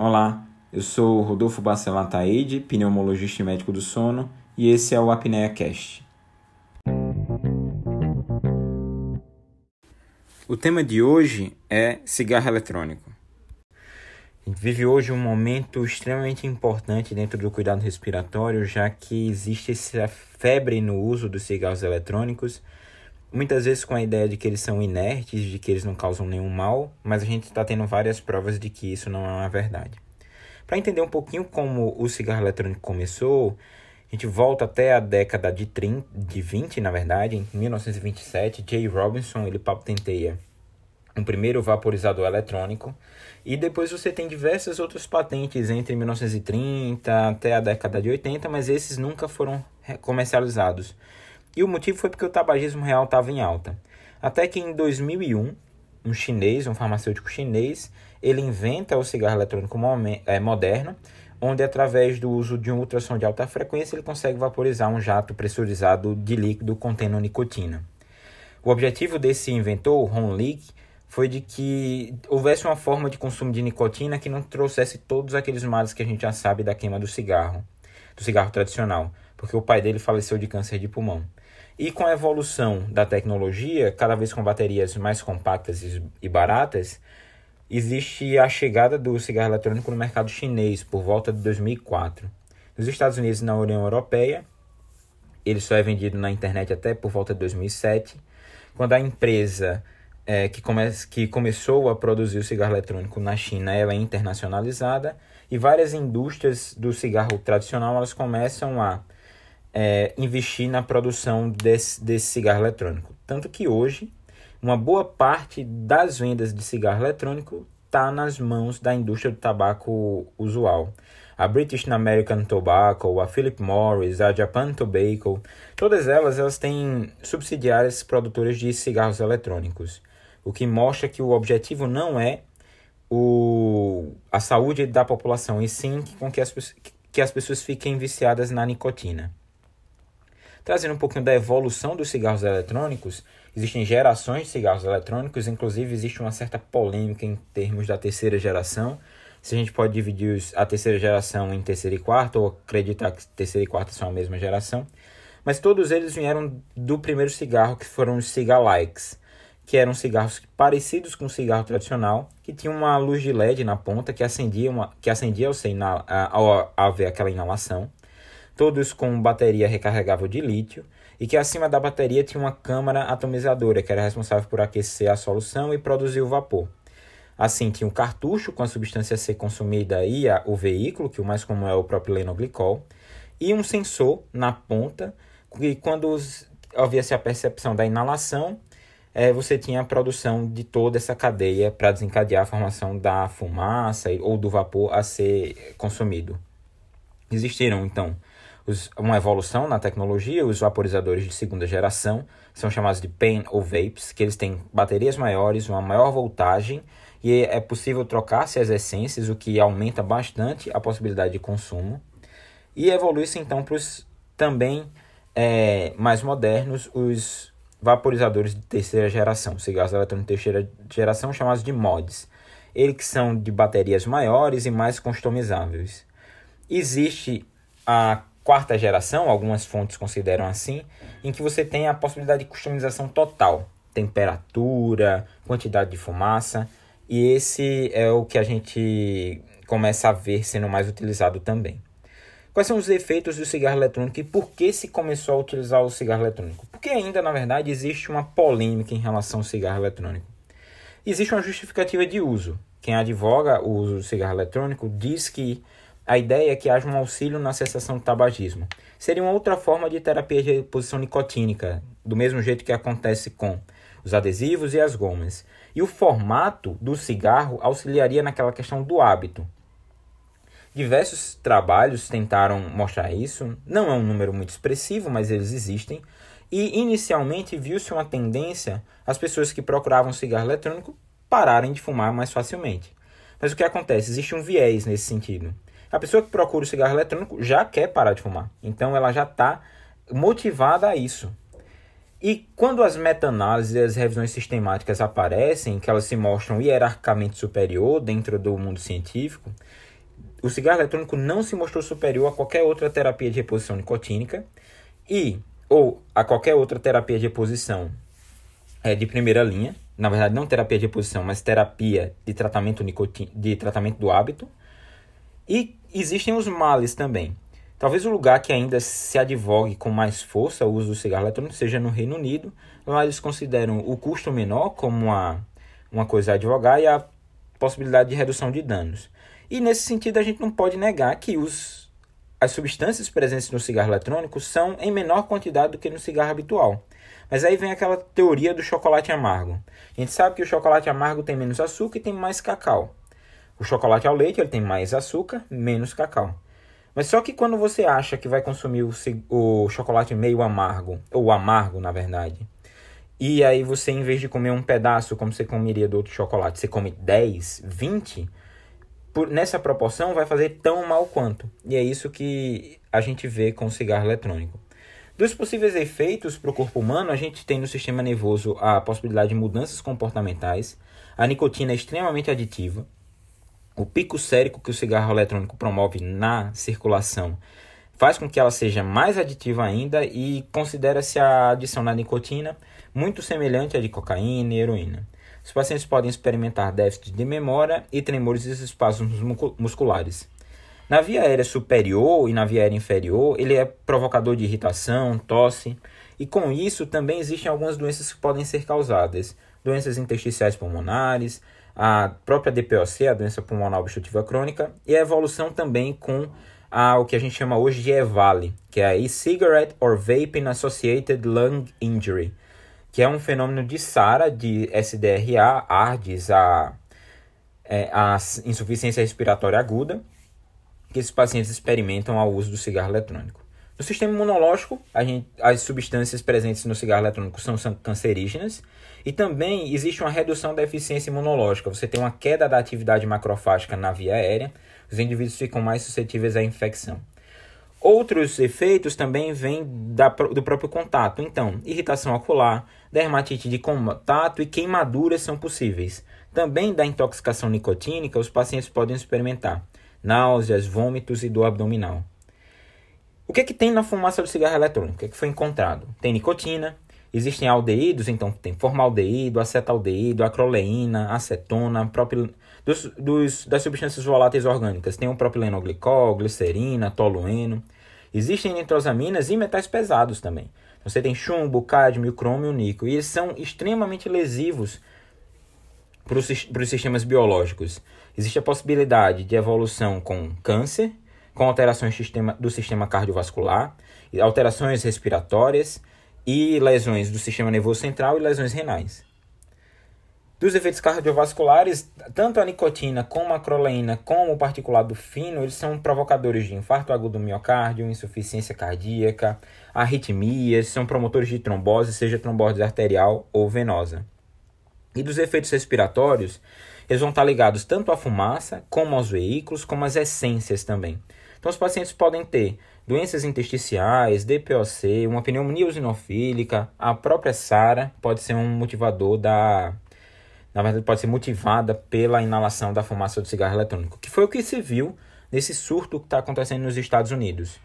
Olá, eu sou Rodolfo Bacelar Taide, pneumologista e médico do sono, e esse é o Apnea Cast. O tema de hoje é cigarro eletrônico. A gente vive hoje um momento extremamente importante dentro do cuidado respiratório, já que existe essa febre no uso dos cigarros eletrônicos, muitas vezes com a ideia de que eles são inertes, de que eles não causam nenhum mal, mas a gente está tendo várias provas de que isso não é uma verdade. Para entender um pouquinho como o cigarro eletrônico começou, a gente volta até a década de, 30, de 20, na verdade, em 1927, Jay Robinson ele patenteia um primeiro vaporizador eletrônico e depois você tem diversas outras patentes entre 1930 até a década de 80, mas esses nunca foram comercializados. E o motivo foi porque o tabagismo real estava em alta. Até que em 2001, um chinês, um farmacêutico chinês, ele inventa o cigarro eletrônico é, moderno, onde através do uso de um ultrassom de alta frequência ele consegue vaporizar um jato pressurizado de líquido contendo nicotina. O objetivo desse inventor, Ron Leak, foi de que houvesse uma forma de consumo de nicotina que não trouxesse todos aqueles males que a gente já sabe da queima do cigarro, do cigarro tradicional, porque o pai dele faleceu de câncer de pulmão. E com a evolução da tecnologia, cada vez com baterias mais compactas e baratas, existe a chegada do cigarro eletrônico no mercado chinês por volta de 2004. Nos Estados Unidos e na União Europeia, ele só é vendido na internet até por volta de 2007, quando a empresa é, que, come que começou a produzir o cigarro eletrônico na China ela é internacionalizada e várias indústrias do cigarro tradicional elas começam a é, investir na produção desse, desse cigarro eletrônico. Tanto que hoje, uma boa parte das vendas de cigarro eletrônico está nas mãos da indústria do tabaco usual. A British American Tobacco, a Philip Morris, a Japan Tobacco, todas elas, elas têm subsidiárias produtoras de cigarros eletrônicos, o que mostra que o objetivo não é o, a saúde da população, e sim com que as, que as pessoas fiquem viciadas na nicotina. Trazendo um pouquinho da evolução dos cigarros eletrônicos, existem gerações de cigarros eletrônicos, inclusive existe uma certa polêmica em termos da terceira geração. Se a gente pode dividir a terceira geração em terceira e quarta, ou acreditar que terceira e quarta são a mesma geração. Mas todos eles vieram do primeiro cigarro, que foram os cigar likes, que eram cigarros parecidos com o cigarro tradicional, que tinham uma luz de LED na ponta que acendia, uma, que acendia ao, ao haver aquela inalação todos com bateria recarregável de lítio, e que acima da bateria tinha uma câmara atomizadora que era responsável por aquecer a solução e produzir o vapor. Assim, tinha um cartucho com a substância a ser consumida e o veículo, que o mais comum é o propilenoglicol, e um sensor na ponta, que quando havia-se a percepção da inalação, é, você tinha a produção de toda essa cadeia para desencadear a formação da fumaça ou do vapor a ser consumido. Existiram, então, uma evolução na tecnologia, os vaporizadores de segunda geração são chamados de pen ou vapes, que eles têm baterias maiores, uma maior voltagem e é possível trocar-se as essências, o que aumenta bastante a possibilidade de consumo. E evolui-se então para os também é, mais modernos, os vaporizadores de terceira geração, cigarros eletrônicos de terceira geração chamados de mods. Eles que são de baterias maiores e mais customizáveis. Existe a quarta geração, algumas fontes consideram assim, em que você tem a possibilidade de customização total, temperatura, quantidade de fumaça, e esse é o que a gente começa a ver sendo mais utilizado também. Quais são os efeitos do cigarro eletrônico e por que se começou a utilizar o cigarro eletrônico? Porque ainda, na verdade, existe uma polêmica em relação ao cigarro eletrônico. Existe uma justificativa de uso. Quem advoga o uso do cigarro eletrônico diz que a ideia é que haja um auxílio na cessação do tabagismo. Seria uma outra forma de terapia de reposição nicotínica, do mesmo jeito que acontece com os adesivos e as gomas. E o formato do cigarro auxiliaria naquela questão do hábito. Diversos trabalhos tentaram mostrar isso, não é um número muito expressivo, mas eles existem. E inicialmente viu-se uma tendência as pessoas que procuravam cigarro eletrônico pararem de fumar mais facilmente. Mas o que acontece? Existe um viés nesse sentido. A pessoa que procura o cigarro eletrônico já quer parar de fumar. Então ela já está motivada a isso. E quando as meta-análises e as revisões sistemáticas aparecem, que elas se mostram hierarquicamente superior dentro do mundo científico, o cigarro eletrônico não se mostrou superior a qualquer outra terapia de reposição nicotínica e ou a qualquer outra terapia de reposição é, de primeira linha, na verdade não terapia de reposição, mas terapia de tratamento nicotin, de tratamento do hábito. E existem os males também. Talvez o lugar que ainda se advogue com mais força o uso do cigarro eletrônico seja no Reino Unido. Lá eles consideram o custo menor como uma, uma coisa a advogar e a possibilidade de redução de danos. E nesse sentido a gente não pode negar que os, as substâncias presentes no cigarro eletrônico são em menor quantidade do que no cigarro habitual. Mas aí vem aquela teoria do chocolate amargo. A gente sabe que o chocolate amargo tem menos açúcar e tem mais cacau. O chocolate ao leite ele tem mais açúcar, menos cacau. Mas só que quando você acha que vai consumir o, o chocolate meio amargo, ou amargo na verdade, e aí você, em vez de comer um pedaço como você comeria do outro chocolate, você come 10, 20, por, nessa proporção vai fazer tão mal quanto. E é isso que a gente vê com o cigarro eletrônico. Dos possíveis efeitos para o corpo humano, a gente tem no sistema nervoso a possibilidade de mudanças comportamentais. A nicotina é extremamente aditiva. O pico sérico que o cigarro eletrônico promove na circulação faz com que ela seja mais aditiva ainda e considera-se a adição da nicotina muito semelhante à de cocaína e heroína. Os pacientes podem experimentar déficit de memória e tremores e espasmos musculares. Na via aérea superior e na via aérea inferior, ele é provocador de irritação, tosse, e com isso também existem algumas doenças que podem ser causadas. Doenças intersticiais pulmonares, a própria DPOC, a doença pulmonar obstrutiva crônica, e a evolução também com a, o que a gente chama hoje de EVALI, que é a E-Cigarette or Vaping Associated Lung Injury, que é um fenômeno de SARA, de SDRA, ARDS, a, é, a insuficiência respiratória aguda, que esses pacientes experimentam ao uso do cigarro eletrônico. No sistema imunológico, gente, as substâncias presentes no cigarro eletrônico são cancerígenas e também existe uma redução da eficiência imunológica. Você tem uma queda da atividade macrofágica na via aérea, os indivíduos ficam mais suscetíveis à infecção. Outros efeitos também vêm da, do próprio contato. Então, irritação ocular, dermatite de contato e queimaduras são possíveis. Também da intoxicação nicotínica, os pacientes podem experimentar náuseas, vômitos e dor abdominal. O que, é que tem na fumaça do cigarro eletrônico? O que, é que foi encontrado? Tem nicotina, existem aldeídos, então tem formaldeído, acetaldeído, acroleína, acetona, propil... dos, dos, das substâncias voláteis orgânicas. Tem o propilenoglicol, glicerina, tolueno. Existem nitrosaminas e metais pesados também. Você tem chumbo, cádmio, crômio níquel. E eles são extremamente lesivos para os sistemas biológicos. Existe a possibilidade de evolução com câncer, com alterações do sistema, cardiovascular, alterações respiratórias e lesões do sistema nervoso central e lesões renais. Dos efeitos cardiovasculares, tanto a nicotina como a croleína como o particulado fino, eles são provocadores de infarto agudo do miocárdio, insuficiência cardíaca, arritmias, são promotores de trombose, seja trombose arterial ou venosa. E dos efeitos respiratórios, eles vão estar ligados tanto à fumaça, como aos veículos, como às essências também. Então, os pacientes podem ter doenças intersticiais, DPOC, uma pneumonia eosinofílica, a própria SARA pode ser um motivador da. Na verdade, pode ser motivada pela inalação da fumaça do cigarro eletrônico, que foi o que se viu nesse surto que está acontecendo nos Estados Unidos.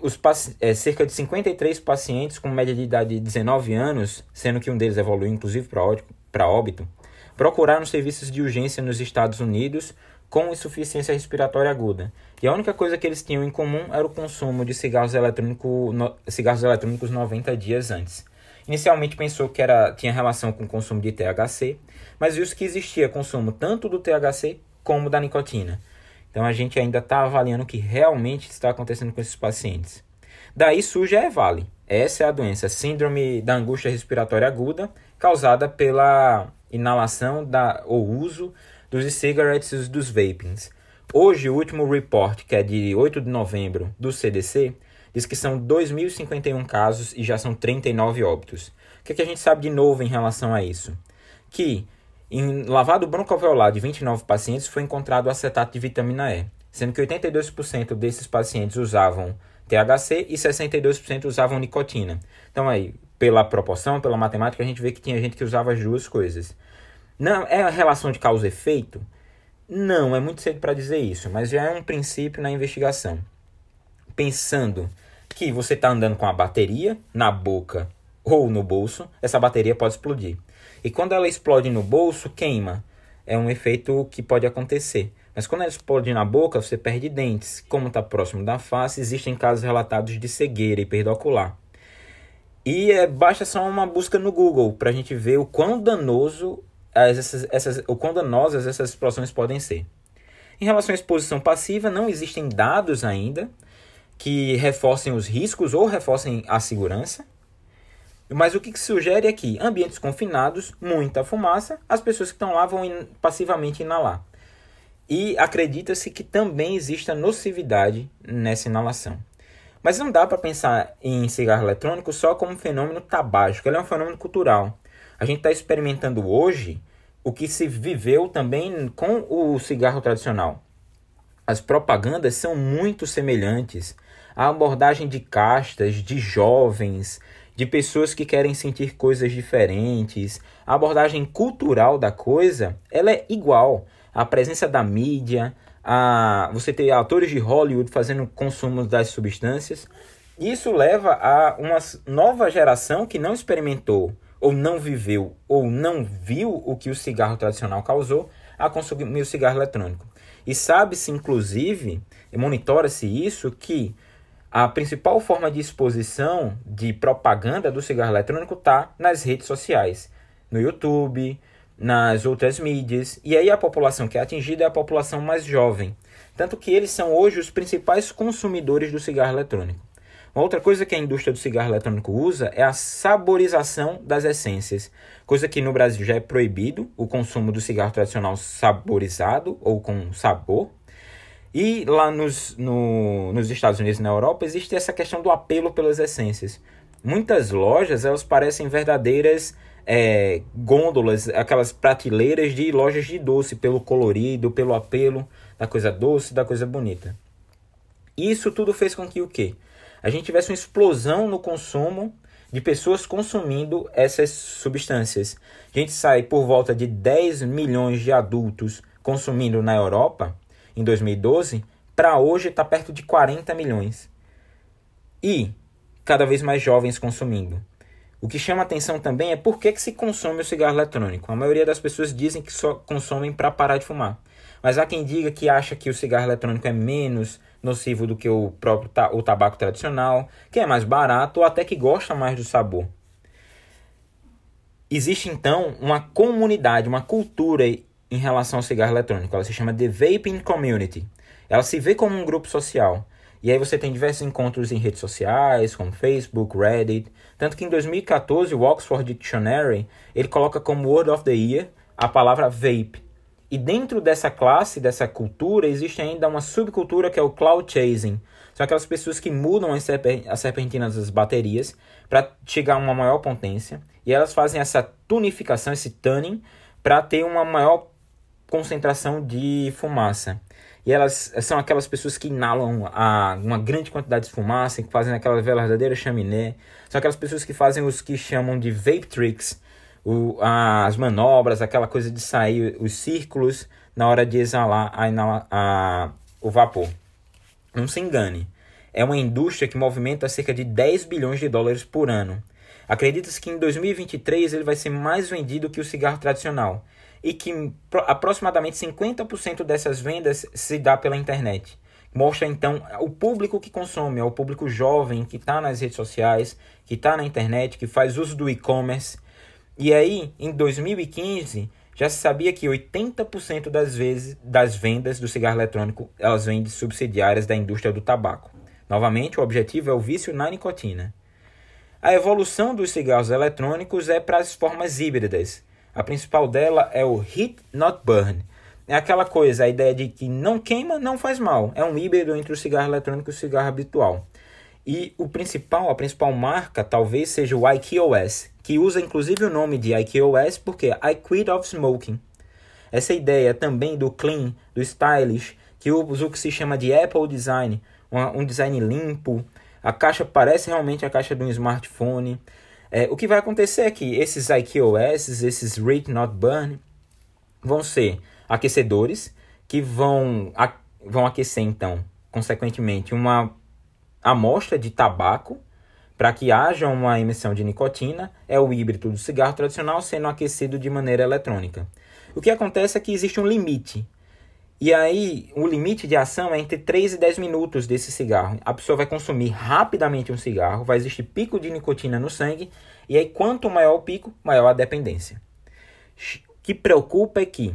Os, é, cerca de 53 pacientes com média de idade de 19 anos, sendo que um deles evoluiu inclusive para óbito, procuraram serviços de urgência nos Estados Unidos com insuficiência respiratória aguda. E a única coisa que eles tinham em comum era o consumo de cigarros, eletrônico, no, cigarros eletrônicos 90 dias antes. Inicialmente pensou que era, tinha relação com o consumo de THC, mas viu que existia consumo tanto do THC como da nicotina. Então a gente ainda está avaliando o que realmente está acontecendo com esses pacientes. Daí surge a EVALI. Essa é a doença, síndrome da angústia respiratória aguda, causada pela inalação da, ou uso dos cigarettes e dos vapings. Hoje, o último report, que é de 8 de novembro do CDC, diz que são 2.051 casos e já são 39 óbitos. O que, é que a gente sabe de novo em relação a isso? Que em lavado broncoalveolar de 29 pacientes foi encontrado acetato de vitamina E, sendo que 82% desses pacientes usavam THC e 62% usavam nicotina. Então aí, pela proporção, pela matemática, a gente vê que tinha gente que usava as duas coisas. Não, é a relação de causa e efeito? Não, é muito cedo para dizer isso, mas já é um princípio na investigação. Pensando que você está andando com a bateria na boca ou no bolso, essa bateria pode explodir. E quando ela explode no bolso, queima. É um efeito que pode acontecer. Mas quando ela explode na boca, você perde dentes. Como está próximo da face, existem casos relatados de cegueira e perda ocular. E é, basta só uma busca no Google para a gente ver o quão danoso essas, essas, o quão danosas essas explosões podem ser. Em relação à exposição passiva, não existem dados ainda que reforcem os riscos ou reforcem a segurança. Mas o que, que sugere é que ambientes confinados, muita fumaça, as pessoas que estão lá vão passivamente inalar. E acredita-se que também exista nocividade nessa inalação. Mas não dá para pensar em cigarro eletrônico só como um fenômeno tabágico, ele é um fenômeno cultural. A gente está experimentando hoje o que se viveu também com o cigarro tradicional. As propagandas são muito semelhantes. A abordagem de castas, de jovens, de pessoas que querem sentir coisas diferentes, a abordagem cultural da coisa, ela é igual. A presença da mídia, a você ter atores de Hollywood fazendo consumo das substâncias, isso leva a uma nova geração que não experimentou ou não viveu ou não viu o que o cigarro tradicional causou a consumir o cigarro eletrônico. E sabe-se, inclusive, monitora-se isso, que a principal forma de exposição de propaganda do cigarro eletrônico está nas redes sociais, no YouTube, nas outras mídias, e aí a população que é atingida é a população mais jovem, tanto que eles são hoje os principais consumidores do cigarro eletrônico. Uma outra coisa que a indústria do cigarro eletrônico usa é a saborização das essências, coisa que no Brasil já é proibido o consumo do cigarro tradicional saborizado ou com sabor. E lá nos, no, nos Estados Unidos e na Europa existe essa questão do apelo pelas essências. Muitas lojas elas parecem verdadeiras é, gôndolas, aquelas prateleiras de lojas de doce, pelo colorido, pelo apelo da coisa doce, da coisa bonita. Isso tudo fez com que o quê? A gente tivesse uma explosão no consumo de pessoas consumindo essas substâncias. A gente sai por volta de 10 milhões de adultos consumindo na Europa em 2012, para hoje está perto de 40 milhões. E cada vez mais jovens consumindo. O que chama atenção também é por que, que se consome o cigarro eletrônico. A maioria das pessoas dizem que só consomem para parar de fumar. Mas há quem diga que acha que o cigarro eletrônico é menos nocivo do que o próprio ta o tabaco tradicional, que é mais barato ou até que gosta mais do sabor. Existe então uma comunidade, uma cultura em relação ao cigarro eletrônico. Ela se chama The Vaping Community. Ela se vê como um grupo social. E aí você tem diversos encontros em redes sociais, como Facebook, Reddit. Tanto que em 2014 o Oxford Dictionary ele coloca como Word of the Year a palavra vape. E dentro dessa classe, dessa cultura, existe ainda uma subcultura que é o cloud chasing. São aquelas pessoas que mudam as, serp as serpentinas das baterias para chegar a uma maior potência. E elas fazem essa tunificação, esse tuning, para ter uma maior concentração de fumaça. E elas são aquelas pessoas que inalam a, uma grande quantidade de fumaça, que fazem aquela verdadeira chaminé. São aquelas pessoas que fazem os que chamam de vape tricks, o, as manobras, aquela coisa de sair os círculos na hora de exalar a, a, o vapor. Não se engane, é uma indústria que movimenta cerca de 10 bilhões de dólares por ano. Acredita-se que em 2023 ele vai ser mais vendido que o cigarro tradicional e que aproximadamente 50% dessas vendas se dá pela internet. Mostra então o público que consome, é o público jovem que está nas redes sociais, que está na internet, que faz uso do e-commerce e aí, em 2015, já se sabia que 80% das vezes das vendas do cigarro eletrônico elas vêm de subsidiárias da indústria do tabaco. Novamente, o objetivo é o vício na nicotina. A evolução dos cigarros eletrônicos é para as formas híbridas. A principal dela é o Heat Not Burn. É aquela coisa, a ideia de que não queima, não faz mal. É um híbrido entre o cigarro eletrônico e o cigarro habitual. E o principal, a principal marca talvez seja o IQOS, que usa inclusive o nome de IQOS porque I quit of smoking. Essa ideia também do clean, do stylish, que usa o que se chama de Apple Design, um design limpo, a caixa parece realmente a caixa de um smartphone. É, o que vai acontecer é que esses IQOS, esses Read Not Burn, vão ser aquecedores que vão, a, vão aquecer, então, consequentemente, uma amostra de tabaco para que haja uma emissão de nicotina, é o híbrido do cigarro tradicional sendo aquecido de maneira eletrônica. O que acontece é que existe um limite. E aí, o limite de ação é entre 3 e 10 minutos desse cigarro. A pessoa vai consumir rapidamente um cigarro, vai existir pico de nicotina no sangue, e aí, quanto maior o pico, maior a dependência. O que preocupa é que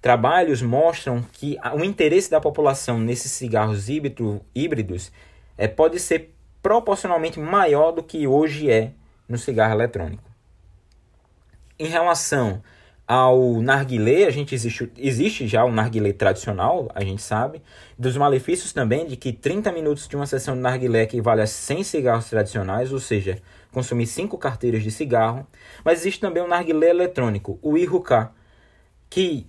trabalhos mostram que o interesse da população nesses cigarros híbridos é, pode ser proporcionalmente maior do que hoje é no cigarro eletrônico. Em relação ao narguilé, a gente existe, existe já o narguilé tradicional, a gente sabe, dos malefícios também de que 30 minutos de uma sessão de narguilé equivale a 100 cigarros tradicionais, ou seja, consumir 5 carteiras de cigarro, mas existe também o narguilé eletrônico, o IRUK, que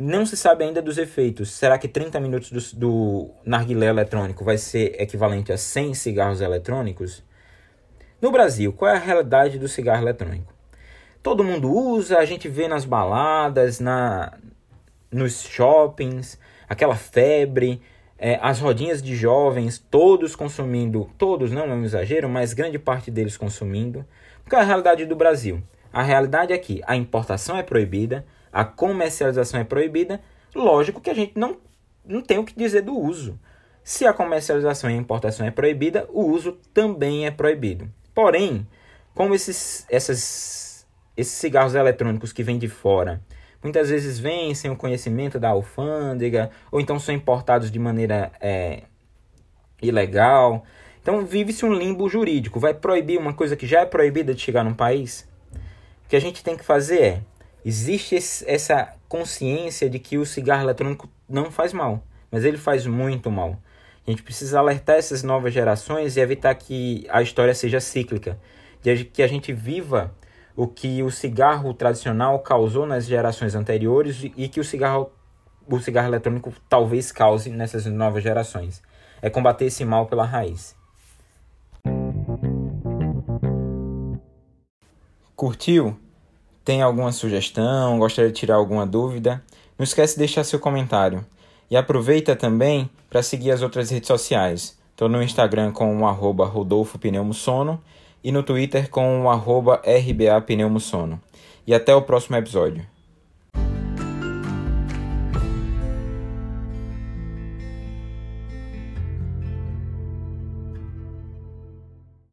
não se sabe ainda dos efeitos. Será que 30 minutos do, do narguilé eletrônico vai ser equivalente a 100 cigarros eletrônicos? No Brasil, qual é a realidade do cigarro eletrônico? Todo mundo usa, a gente vê nas baladas, na, nos shoppings, aquela febre, é, as rodinhas de jovens, todos consumindo, todos não é um exagero, mas grande parte deles consumindo. Qual é a realidade do Brasil? A realidade é que a importação é proibida, a comercialização é proibida, lógico que a gente não, não tem o que dizer do uso. Se a comercialização e a importação é proibida, o uso também é proibido. Porém, como esses, essas, esses cigarros eletrônicos que vêm de fora muitas vezes vêm sem o conhecimento da alfândega, ou então são importados de maneira é, ilegal. Então vive-se um limbo jurídico. Vai proibir uma coisa que já é proibida de chegar num país? O que a gente tem que fazer é existe esse, essa consciência de que o cigarro eletrônico não faz mal, mas ele faz muito mal. A gente precisa alertar essas novas gerações e evitar que a história seja cíclica, de que a gente viva o que o cigarro tradicional causou nas gerações anteriores e que o cigarro, o cigarro eletrônico talvez cause nessas novas gerações. É combater esse mal pela raiz. Curtiu? Tem alguma sugestão? Gostaria de tirar alguma dúvida? Não esquece de deixar seu comentário. E aproveita também para seguir as outras redes sociais. Estou no Instagram com o arroba Rodolfo Pneumosono e no Twitter com o arroba RBA Pneumosono. E até o próximo episódio.